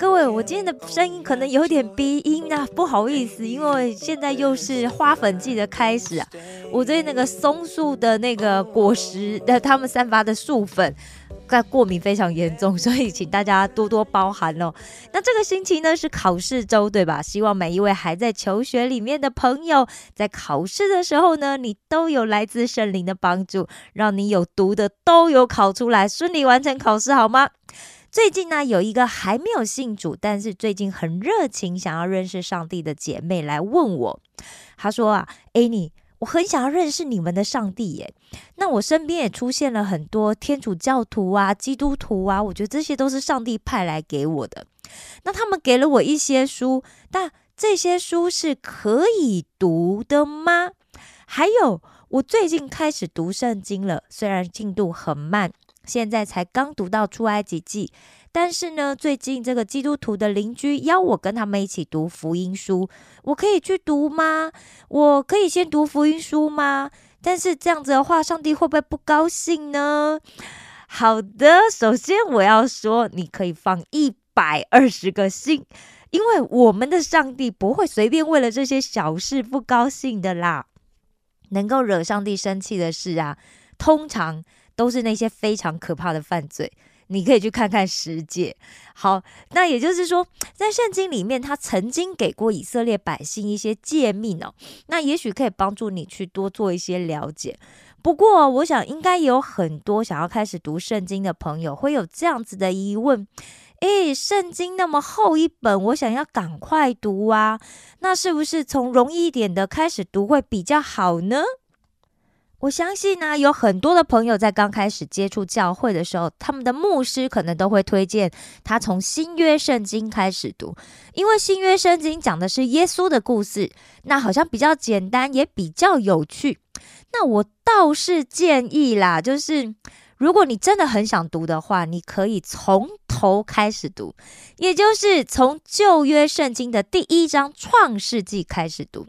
各位，我今天的声音可能有点鼻音啊，不好意思，因为现在又是花粉季的开始啊。我对那个松树的那个果实的，它们散发的树粉。在过敏非常严重，所以请大家多多包涵哦。那这个星期呢是考试周，对吧？希望每一位还在求学里面的朋友，在考试的时候呢，你都有来自圣灵的帮助，让你有读的都有考出来，顺利完成考试，好吗？最近呢，有一个还没有信主，但是最近很热情，想要认识上帝的姐妹来问我，她说啊，Annie。我很想要认识你们的上帝耶，那我身边也出现了很多天主教徒啊、基督徒啊，我觉得这些都是上帝派来给我的。那他们给了我一些书，但这些书是可以读的吗？还有，我最近开始读圣经了，虽然进度很慢，现在才刚读到出埃及记。但是呢，最近这个基督徒的邻居邀我跟他们一起读福音书，我可以去读吗？我可以先读福音书吗？但是这样子的话，上帝会不会不高兴呢？好的，首先我要说，你可以放一百二十个心，因为我们的上帝不会随便为了这些小事不高兴的啦。能够惹上帝生气的事啊，通常都是那些非常可怕的犯罪。你可以去看看十诫。好，那也就是说，在圣经里面，他曾经给过以色列百姓一些诫命哦。那也许可以帮助你去多做一些了解。不过，我想应该有很多想要开始读圣经的朋友会有这样子的疑问：诶，圣经那么厚一本，我想要赶快读啊，那是不是从容易一点的开始读会比较好呢？我相信呢，有很多的朋友在刚开始接触教会的时候，他们的牧师可能都会推荐他从新约圣经开始读，因为新约圣经讲的是耶稣的故事，那好像比较简单，也比较有趣。那我倒是建议啦，就是如果你真的很想读的话，你可以从头开始读，也就是从旧约圣经的第一章创世纪开始读。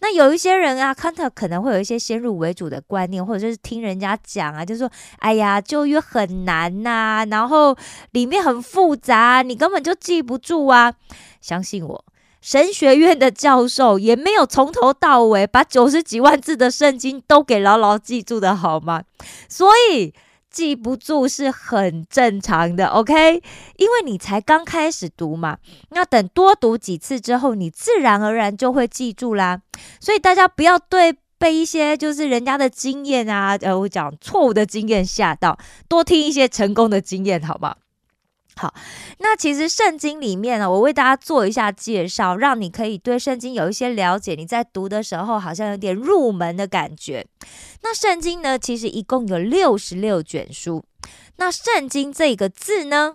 那有一些人啊，看他可能会有一些先入为主的观念，或者就是听人家讲啊，就说：“哎呀，旧约很难呐，然后里面很复杂，你根本就记不住啊。”相信我，神学院的教授也没有从头到尾把九十几万字的圣经都给牢牢记住的好吗？所以。记不住是很正常的，OK？因为你才刚开始读嘛，那等多读几次之后，你自然而然就会记住啦。所以大家不要对被一些就是人家的经验啊，呃，我讲错误的经验吓到，多听一些成功的经验，好吗？好，那其实圣经里面呢，我为大家做一下介绍，让你可以对圣经有一些了解。你在读的时候，好像有点入门的感觉。那圣经呢，其实一共有六十六卷书。那圣经这个字呢，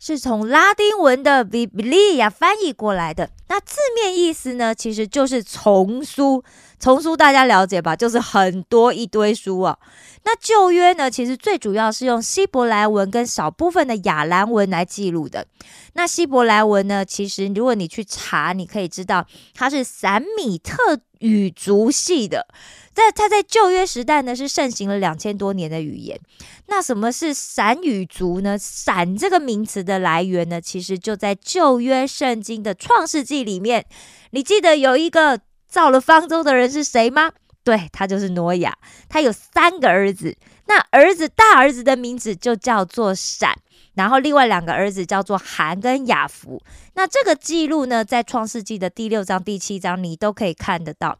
是从拉丁文的 Biblia 翻译过来的。那字面意思呢，其实就是丛书。丛书大家了解吧？就是很多一堆书啊。那旧约呢，其实最主要是用希伯来文跟少部分的亚兰文来记录的。那希伯来文呢，其实如果你去查，你可以知道它是散米特语族系的。在它在旧约时代呢，是盛行了两千多年的语言。那什么是散语族呢？散这个名词的来源呢，其实就在旧约圣经的创世纪里面。你记得有一个。造了方舟的人是谁吗？对他就是挪亚，他有三个儿子，那儿子大儿子的名字就叫做闪，然后另外两个儿子叫做韩跟雅福。那这个记录呢，在创世纪的第六章、第七章你都可以看得到。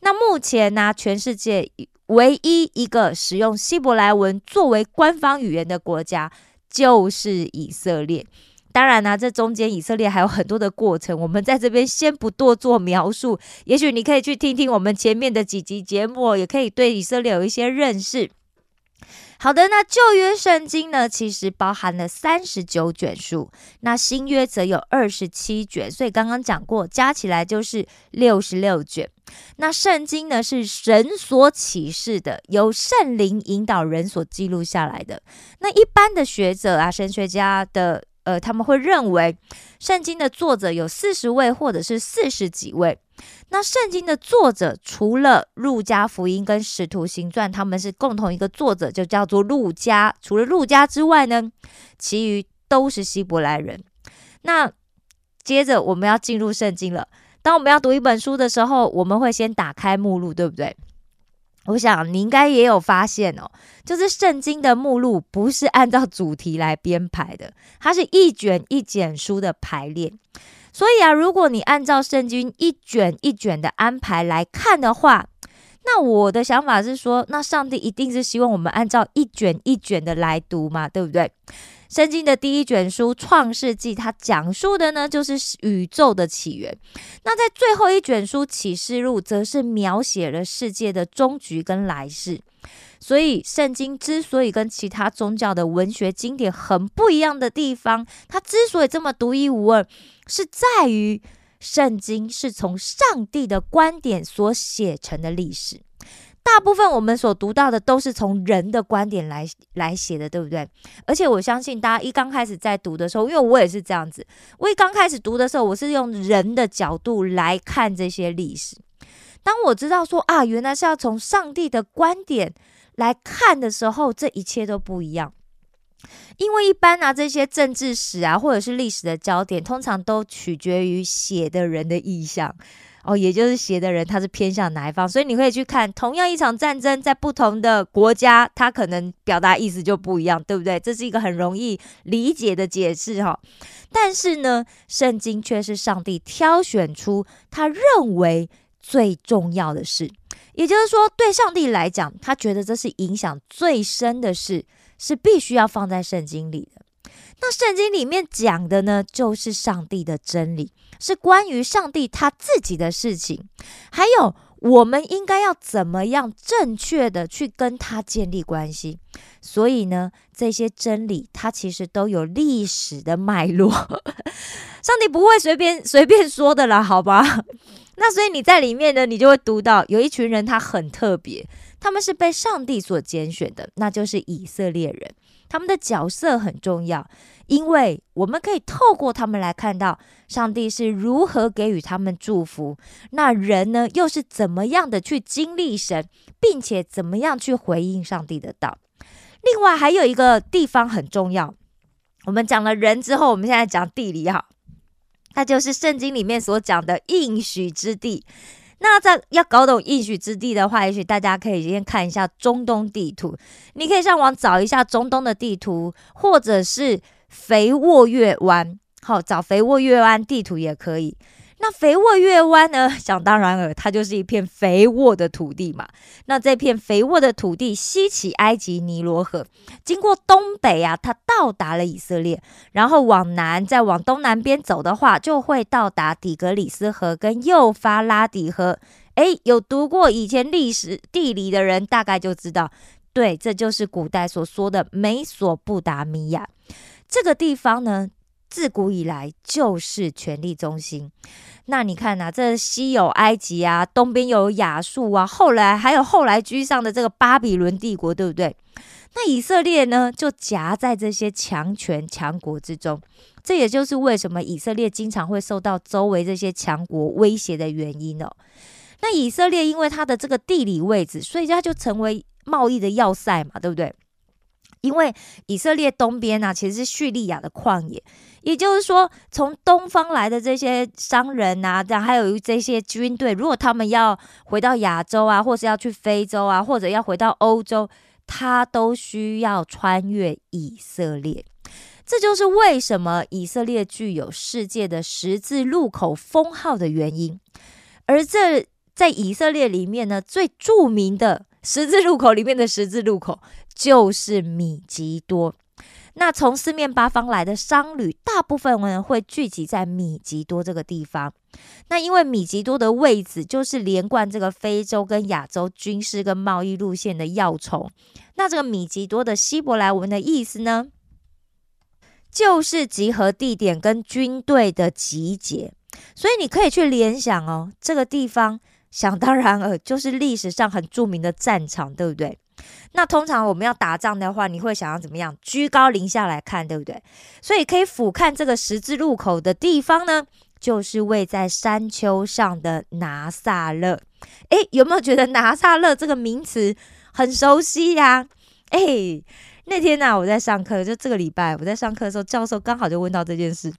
那目前呢，全世界唯一一个使用希伯来文作为官方语言的国家就是以色列。当然呢，这中间以色列还有很多的过程，我们在这边先不多做描述。也许你可以去听听我们前面的几集节目，也可以对以色列有一些认识。好的，那旧约圣经呢，其实包含了三十九卷书，那新约则有二十七卷，所以刚刚讲过，加起来就是六十六卷。那圣经呢，是神所启示的，由圣灵引导人所记录下来的。那一般的学者啊，神学家的。呃，他们会认为圣经的作者有四十位或者是四十几位。那圣经的作者除了路加福音跟使徒行传，他们是共同一个作者，就叫做路加。除了路加之外呢，其余都是希伯来人。那接着我们要进入圣经了。当我们要读一本书的时候，我们会先打开目录，对不对？我想你应该也有发现哦，就是圣经的目录不是按照主题来编排的，它是一卷一卷书的排列。所以啊，如果你按照圣经一卷一卷的安排来看的话，那我的想法是说，那上帝一定是希望我们按照一卷一卷的来读嘛，对不对？圣经的第一卷书《创世纪》，它讲述的呢就是宇宙的起源。那在最后一卷书《启示录》，则是描写了世界的终局跟来世。所以，圣经之所以跟其他宗教的文学经典很不一样的地方，它之所以这么独一无二，是在于圣经是从上帝的观点所写成的历史。大部分我们所读到的都是从人的观点来来写的，对不对？而且我相信大家一刚开始在读的时候，因为我也是这样子，我一刚开始读的时候，我是用人的角度来看这些历史。当我知道说啊，原来是要从上帝的观点来看的时候，这一切都不一样。因为一般啊这些政治史啊，或者是历史的焦点，通常都取决于写的人的意向。哦，也就是写的人他是偏向哪一方，所以你可以去看同样一场战争，在不同的国家，他可能表达意思就不一样，对不对？这是一个很容易理解的解释哈。但是呢，圣经却是上帝挑选出他认为最重要的事，也就是说，对上帝来讲，他觉得这是影响最深的事，是必须要放在圣经里的。那圣经里面讲的呢，就是上帝的真理。是关于上帝他自己的事情，还有我们应该要怎么样正确的去跟他建立关系。所以呢，这些真理它其实都有历史的脉络，上帝不会随便随便说的啦，好吧？那所以你在里面呢，你就会读到有一群人他很特别，他们是被上帝所拣选的，那就是以色列人。他们的角色很重要，因为我们可以透过他们来看到上帝是如何给予他们祝福。那人呢，又是怎么样的去经历神，并且怎么样去回应上帝的道？另外还有一个地方很重要，我们讲了人之后，我们现在讲地理哈，那就是圣经里面所讲的应许之地。那在要搞懂应许之地的话，也许大家可以先看一下中东地图。你可以上网找一下中东的地图，或者是肥沃月湾，好找肥沃月湾地图也可以。那肥沃月湾呢？想当然了，它就是一片肥沃的土地嘛。那这片肥沃的土地西起埃及尼罗河，经过东北啊，它到达了以色列，然后往南再往东南边走的话，就会到达底格里斯河跟幼发拉底河。诶，有读过以前历史地理的人大概就知道，对，这就是古代所说的美索不达米亚这个地方呢。自古以来就是权力中心。那你看呐，这西有埃及啊，东边有亚述啊，后来还有后来居上的这个巴比伦帝国，对不对？那以色列呢，就夹在这些强权强国之中。这也就是为什么以色列经常会受到周围这些强国威胁的原因哦。那以色列因为它的这个地理位置，所以它就成为贸易的要塞嘛，对不对？因为以色列东边呢，其实是叙利亚的旷野。也就是说，从东方来的这些商人啊，这样还有这些军队，如果他们要回到亚洲啊，或是要去非洲啊，或者要回到欧洲，他都需要穿越以色列。这就是为什么以色列具有世界的十字路口封号的原因。而这在以色列里面呢，最著名的十字路口里面的十字路口就是米吉多。那从四面八方来的商旅，大部分人会聚集在米吉多这个地方。那因为米吉多的位置就是连贯这个非洲跟亚洲军事跟贸易路线的要冲。那这个米吉多的希伯来文的意思呢，就是集合地点跟军队的集结。所以你可以去联想哦，这个地方想当然了，就是历史上很著名的战场，对不对？那通常我们要打仗的话，你会想要怎么样？居高临下来看，对不对？所以可以俯瞰这个十字路口的地方呢，就是位在山丘上的拿撒勒。诶，有没有觉得拿撒勒这个名词很熟悉呀？诶，那天呢，我在上课，就这个礼拜我在上课的时候，教授刚好就问到这件事。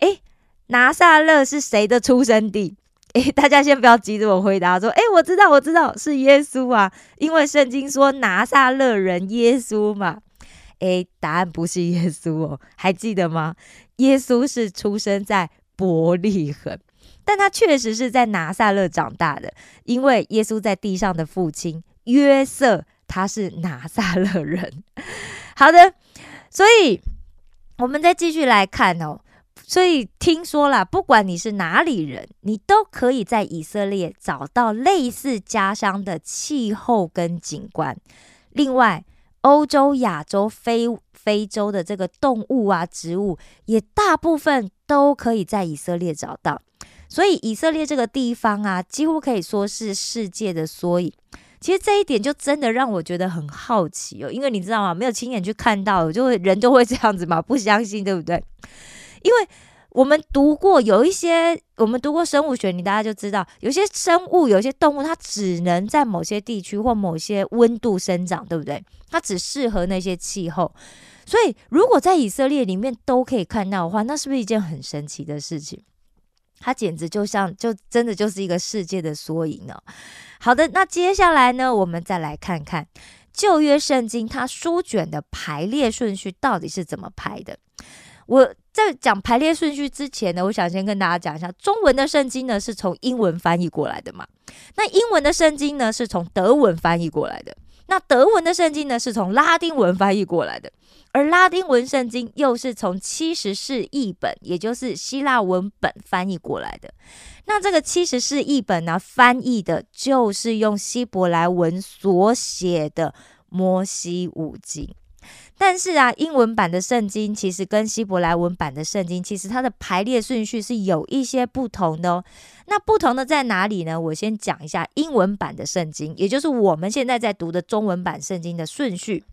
诶，拿撒勒是谁的出生地？诶，大家先不要急着我回答说，诶，我知道，我知道是耶稣啊，因为圣经说拿撒勒人耶稣嘛。诶，答案不是耶稣哦，还记得吗？耶稣是出生在伯利恒，但他确实是在拿撒勒长大的，因为耶稣在地上的父亲约瑟他是拿撒勒人。好的，所以我们再继续来看哦。所以听说了，不管你是哪里人，你都可以在以色列找到类似家乡的气候跟景观。另外，欧洲、亚洲、非非洲的这个动物啊、植物，也大部分都可以在以色列找到。所以，以色列这个地方啊，几乎可以说是世界的缩影。其实这一点就真的让我觉得很好奇哦，因为你知道吗？没有亲眼去看到，就会人就会这样子嘛，不相信，对不对？因为我们读过有一些，我们读过生物学，你大家就知道，有些生物、有些动物，它只能在某些地区或某些温度生长，对不对？它只适合那些气候。所以，如果在以色列里面都可以看到的话，那是不是一件很神奇的事情？它简直就像，就真的就是一个世界的缩影呢。好的，那接下来呢，我们再来看看旧约圣经它书卷的排列顺序到底是怎么排的。我在讲排列顺序之前呢，我想先跟大家讲一下，中文的圣经呢是从英文翻译过来的嘛？那英文的圣经呢是从德文翻译过来的，那德文的圣经呢是从拉丁文翻译过来的，而拉丁文圣经又是从七十士译本，也就是希腊文本翻译过来的。那这个七十士译本呢，翻译的就是用希伯来文所写的摩西五经。但是啊，英文版的圣经其实跟希伯来文版的圣经，其实它的排列顺序是有一些不同的哦。那不同的在哪里呢？我先讲一下英文版的圣经，也就是我们现在在读的中文版圣经的顺序。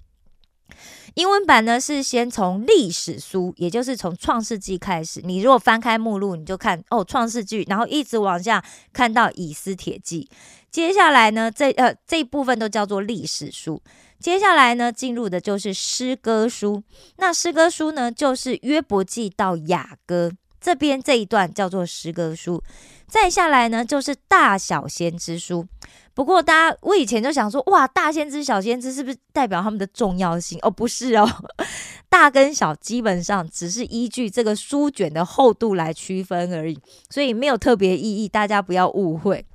英文版呢是先从历史书，也就是从创世纪开始。你如果翻开目录，你就看哦，创世纪，然后一直往下看到以斯帖记。接下来呢，这呃这一部分都叫做历史书。接下来呢，进入的就是诗歌书。那诗歌书呢，就是约伯记到雅歌这边这一段叫做诗歌书。再下来呢，就是大小先知书。不过大家，我以前就想说，哇，大先知、小先知是不是代表他们的重要性？哦，不是哦，大跟小基本上只是依据这个书卷的厚度来区分而已，所以没有特别意义，大家不要误会。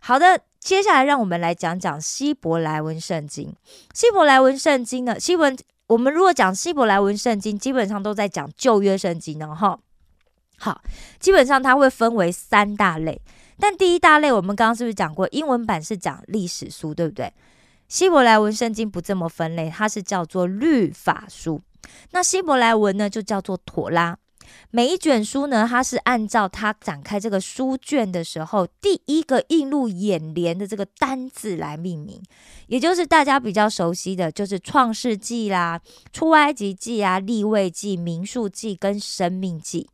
好的。接下来，让我们来讲讲希伯来文圣经。希伯来文圣经呢，希文我们如果讲希伯来文圣经，基本上都在讲旧约圣经呢，哈。好，基本上它会分为三大类。但第一大类，我们刚刚是不是讲过，英文版是讲历史书，对不对？希伯来文圣经不这么分类，它是叫做律法书。那希伯来文呢，就叫做妥拉。每一卷书呢，它是按照它展开这个书卷的时候，第一个映入眼帘的这个单字来命名，也就是大家比较熟悉的就是《创世纪》啦、《出埃及记》啊、《立位记》、《民数记》跟《生命记》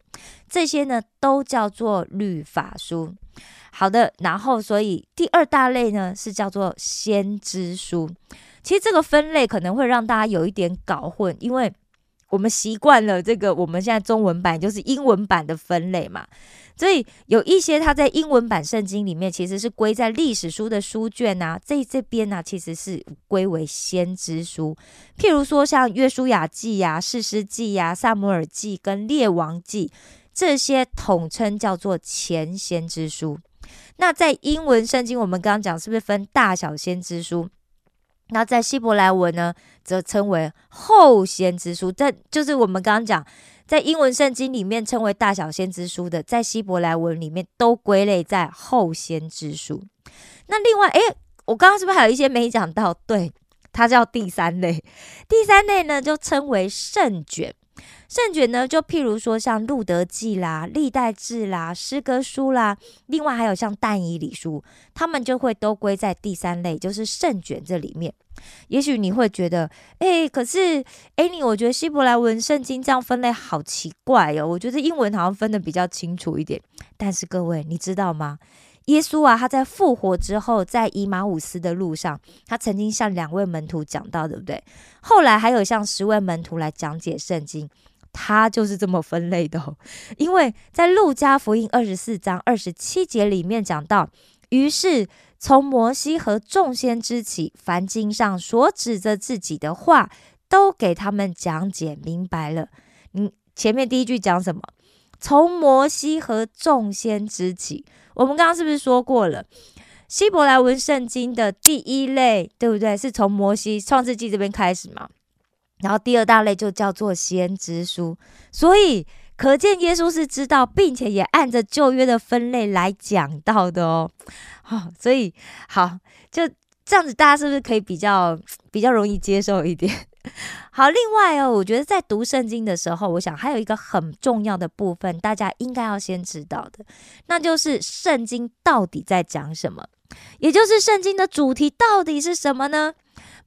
这些呢，都叫做律法书。好的，然后所以第二大类呢是叫做先知书。其实这个分类可能会让大家有一点搞混，因为。我们习惯了这个，我们现在中文版就是英文版的分类嘛，所以有一些它在英文版圣经里面其实是归在历史书的书卷啊，这这边呢其实是归为先知书，譬如说像约书亚记呀、士师记呀、萨摩尔记跟列王记这些统称叫做前先知书。那在英文圣经，我们刚刚讲是不是分大小先知书？那在希伯来文呢，则称为后先知书。但就是我们刚刚讲，在英文圣经里面称为大小先知书的，在希伯来文里面都归类在后先知书。那另外，诶，我刚刚是不是还有一些没讲到？对，它叫第三类。第三类呢，就称为圣卷。圣卷呢，就譬如说像路德记啦、历代志啦、诗歌书啦，另外还有像但以理书，他们就会都归在第三类，就是圣卷这里面。也许你会觉得，哎，可是，哎，你我觉得希伯来文圣经这样分类好奇怪哦。我觉得英文好像分的比较清楚一点。但是各位，你知道吗？耶稣啊，他在复活之后，在以马五斯的路上，他曾经向两位门徒讲到，对不对？后来还有向十位门徒来讲解圣经，他就是这么分类的。因为在路加福音二十四章二十七节里面讲到，于是从摩西和众先知起，凡经上所指着自己的话，都给他们讲解明白了。嗯，前面第一句讲什么？从摩西和众先知起。我们刚刚是不是说过了？希伯来文圣经的第一类，对不对？是从摩西创世纪这边开始嘛？然后第二大类就叫做先知书。所以可见耶稣是知道，并且也按着旧约的分类来讲到的哦。好，所以好就这样子，大家是不是可以比较比较容易接受一点？好，另外哦，我觉得在读圣经的时候，我想还有一个很重要的部分，大家应该要先知道的，那就是圣经到底在讲什么，也就是圣经的主题到底是什么呢？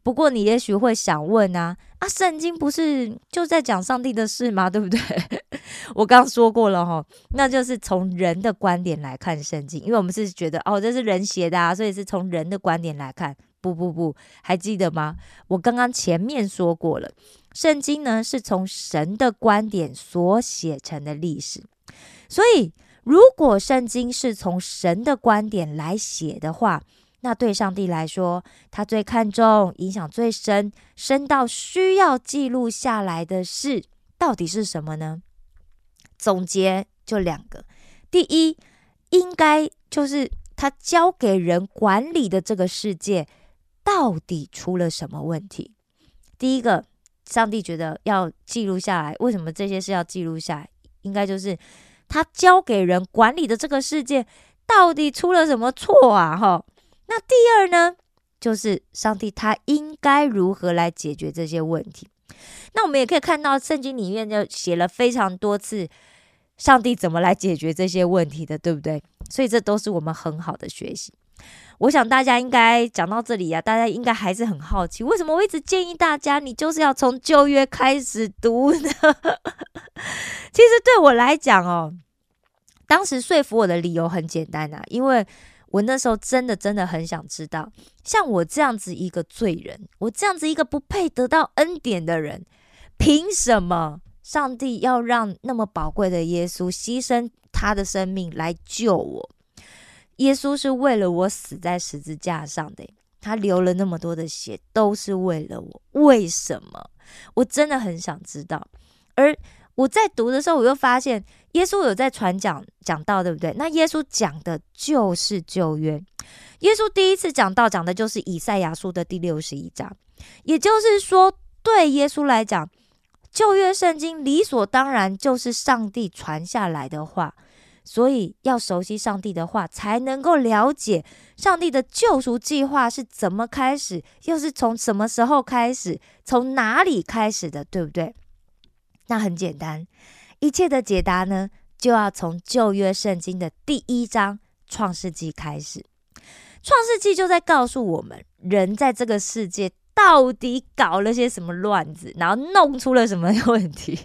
不过你也许会想问啊，啊，圣经不是就在讲上帝的事吗？对不对？我刚说过了哈，那就是从人的观点来看圣经，因为我们是觉得哦，这是人写的啊，所以是从人的观点来看。不不不，还记得吗？我刚刚前面说过了，圣经呢是从神的观点所写成的历史，所以如果圣经是从神的观点来写的话，那对上帝来说，他最看重、影响最深、深到需要记录下来的事，到底是什么呢？总结就两个，第一，应该就是他交给人管理的这个世界。到底出了什么问题？第一个，上帝觉得要记录下来。为什么这些事要记录下来？应该就是他交给人管理的这个世界到底出了什么错啊？哈。那第二呢，就是上帝他应该如何来解决这些问题？那我们也可以看到圣经里面就写了非常多次，上帝怎么来解决这些问题的，对不对？所以这都是我们很好的学习。我想大家应该讲到这里啊，大家应该还是很好奇，为什么我一直建议大家，你就是要从旧约开始读呢？其实对我来讲哦，当时说服我的理由很简单啊，因为我那时候真的真的很想知道，像我这样子一个罪人，我这样子一个不配得到恩典的人，凭什么上帝要让那么宝贵的耶稣牺牲他的生命来救我？耶稣是为了我死在十字架上的，他流了那么多的血，都是为了我。为什么？我真的很想知道。而我在读的时候，我又发现耶稣有在传讲讲到，对不对？那耶稣讲的就是旧约。耶稣第一次讲到讲的就是以赛亚书的第六十一章，也就是说，对耶稣来讲，旧约圣经理所当然就是上帝传下来的话。所以要熟悉上帝的话，才能够了解上帝的救赎计划是怎么开始，又是从什么时候开始，从哪里开始的，对不对？那很简单，一切的解答呢，就要从旧约圣经的第一章《创世纪》开始。《创世纪》就在告诉我们，人在这个世界到底搞了些什么乱子，然后弄出了什么 问题。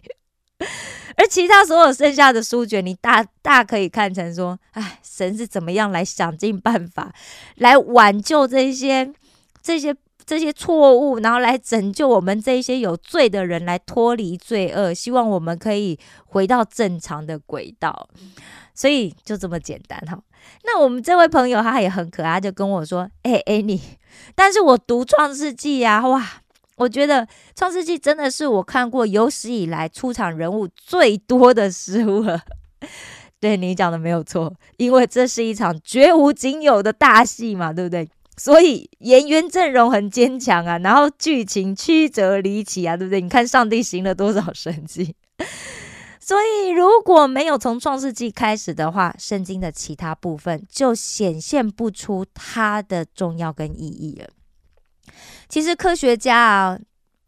而其他所有剩下的书卷，你大大可以看成说，哎，神是怎么样来想尽办法来挽救这些、这些、这些错误，然后来拯救我们这些有罪的人，来脱离罪恶，希望我们可以回到正常的轨道。所以就这么简单哈。那我们这位朋友他也很可爱，就跟我说，哎哎你，但是我读创世纪呀，哇！我觉得《创世纪》真的是我看过有史以来出场人物最多的书了。对你讲的没有错，因为这是一场绝无仅有的大戏嘛，对不对？所以演员阵容很坚强啊，然后剧情曲折离奇啊，对不对？你看上帝行了多少神迹？所以如果没有从创世纪开始的话，圣经的其他部分就显现不出它的重要跟意义了。其实科学家啊，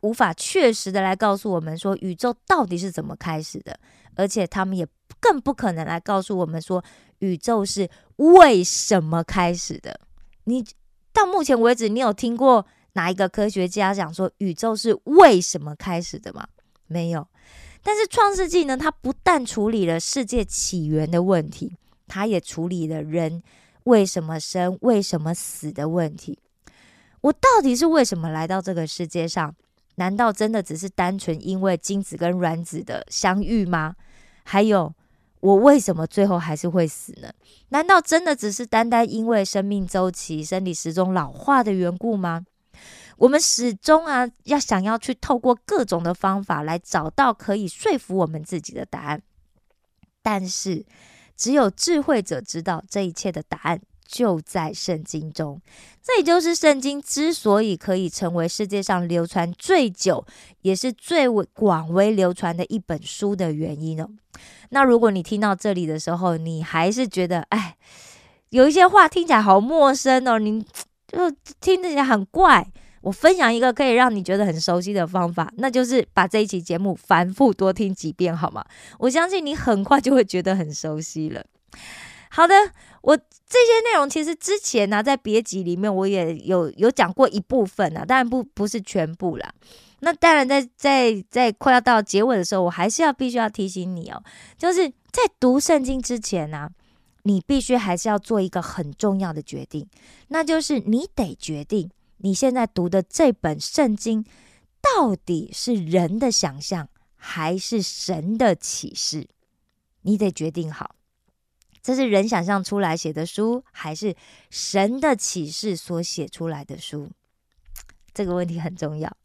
无法确实的来告诉我们说宇宙到底是怎么开始的，而且他们也更不可能来告诉我们说宇宙是为什么开始的。你到目前为止，你有听过哪一个科学家讲说宇宙是为什么开始的吗？没有。但是创世纪呢，它不但处理了世界起源的问题，它也处理了人为什么生、为什么死的问题。我到底是为什么来到这个世界上？难道真的只是单纯因为精子跟卵子的相遇吗？还有，我为什么最后还是会死呢？难道真的只是单单因为生命周期、生理时钟老化的缘故吗？我们始终啊，要想要去透过各种的方法来找到可以说服我们自己的答案，但是只有智慧者知道这一切的答案就在圣经中。这也就是圣经之所以可以成为世界上流传最久，也是最为广为流传的一本书的原因哦。那如果你听到这里的时候，你还是觉得哎，有一些话听起来好陌生哦，你就听起来很怪。我分享一个可以让你觉得很熟悉的方法，那就是把这一期节目反复多听几遍，好吗？我相信你很快就会觉得很熟悉了。好的，我这些内容其实之前呢，在别集里面我也有有讲过一部分啊，当然不不是全部啦。那当然，在在在快要到结尾的时候，我还是要必须要提醒你哦，就是在读圣经之前呢，你必须还是要做一个很重要的决定，那就是你得决定。你现在读的这本圣经，到底是人的想象还是神的启示？你得决定好，这是人想象出来写的书，还是神的启示所写出来的书？这个问题很重要。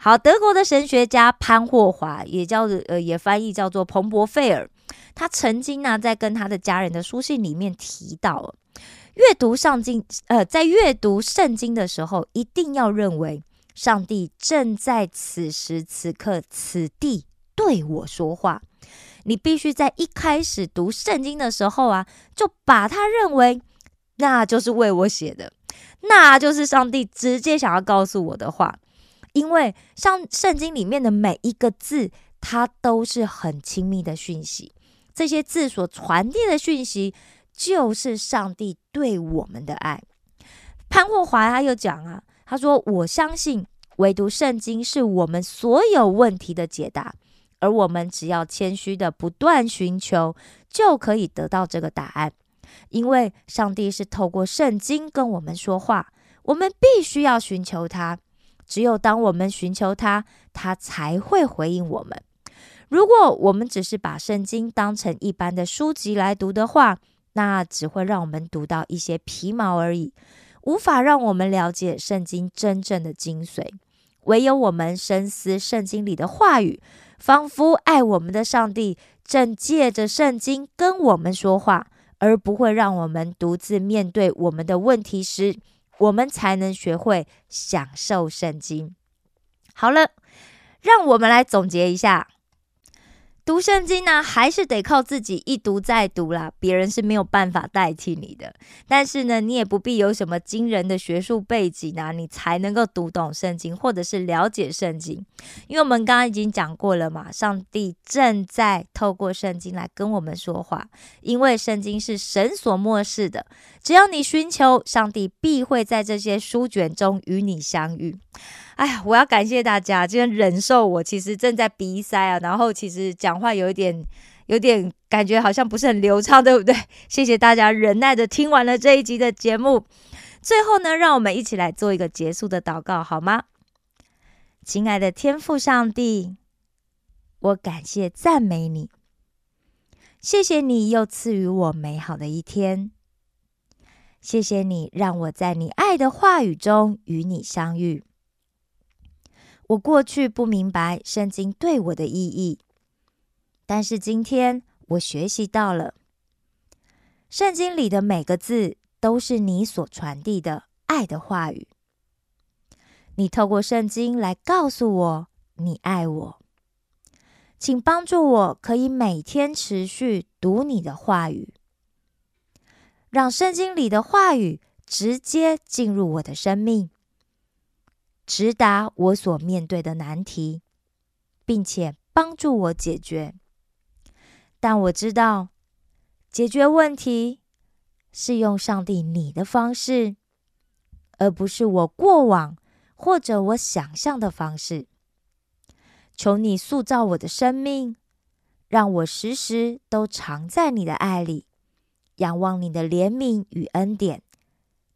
好，德国的神学家潘霍华，也叫呃，也翻译叫做彭博费尔，他曾经呢，在跟他的家人的书信里面提到。阅读上经，呃，在阅读圣经的时候，一定要认为上帝正在此时此刻此地对我说话。你必须在一开始读圣经的时候啊，就把它认为那就是为我写的，那就是上帝直接想要告诉我的话。因为像圣经里面的每一个字，它都是很亲密的讯息，这些字所传递的讯息。就是上帝对我们的爱。潘霍华他又讲啊，他说：“我相信唯独圣经是我们所有问题的解答，而我们只要谦虚的不断寻求，就可以得到这个答案。因为上帝是透过圣经跟我们说话，我们必须要寻求他。只有当我们寻求他，他才会回应我们。如果我们只是把圣经当成一般的书籍来读的话，那只会让我们读到一些皮毛而已，无法让我们了解圣经真正的精髓。唯有我们深思圣经里的话语，仿佛爱我们的上帝正借着圣经跟我们说话，而不会让我们独自面对我们的问题时，我们才能学会享受圣经。好了，让我们来总结一下。读圣经呢，还是得靠自己一读再读啦，别人是没有办法代替你的。但是呢，你也不必有什么惊人的学术背景啊，你才能够读懂圣经，或者是了解圣经。因为我们刚刚已经讲过了嘛，上帝正在透过圣经来跟我们说话，因为圣经是神所漠视的。只要你寻求，上帝必会在这些书卷中与你相遇。哎呀，我要感谢大家，今天忍受我其实正在鼻塞啊，然后其实讲话有一点，有点感觉好像不是很流畅，对不对？谢谢大家忍耐的听完了这一集的节目。最后呢，让我们一起来做一个结束的祷告，好吗？亲爱的天父上帝，我感谢赞美你，谢谢你又赐予我美好的一天，谢谢你让我在你爱的话语中与你相遇。我过去不明白圣经对我的意义，但是今天我学习到了，圣经里的每个字都是你所传递的，爱的话语。你透过圣经来告诉我你爱我，请帮助我可以每天持续读你的话语，让圣经里的话语直接进入我的生命，直达我所面对的难题，并且帮助我解决。但我知道，解决问题是用上帝你的方式，而不是我过往。或者我想象的方式，求你塑造我的生命，让我时时都藏在你的爱里，仰望你的怜悯与恩典，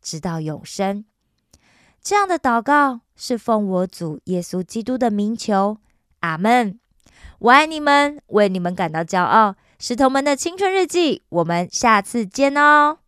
直到永生。这样的祷告是奉我主耶稣基督的名求，阿门。我爱你们，为你们感到骄傲。石头们的青春日记，我们下次见哦。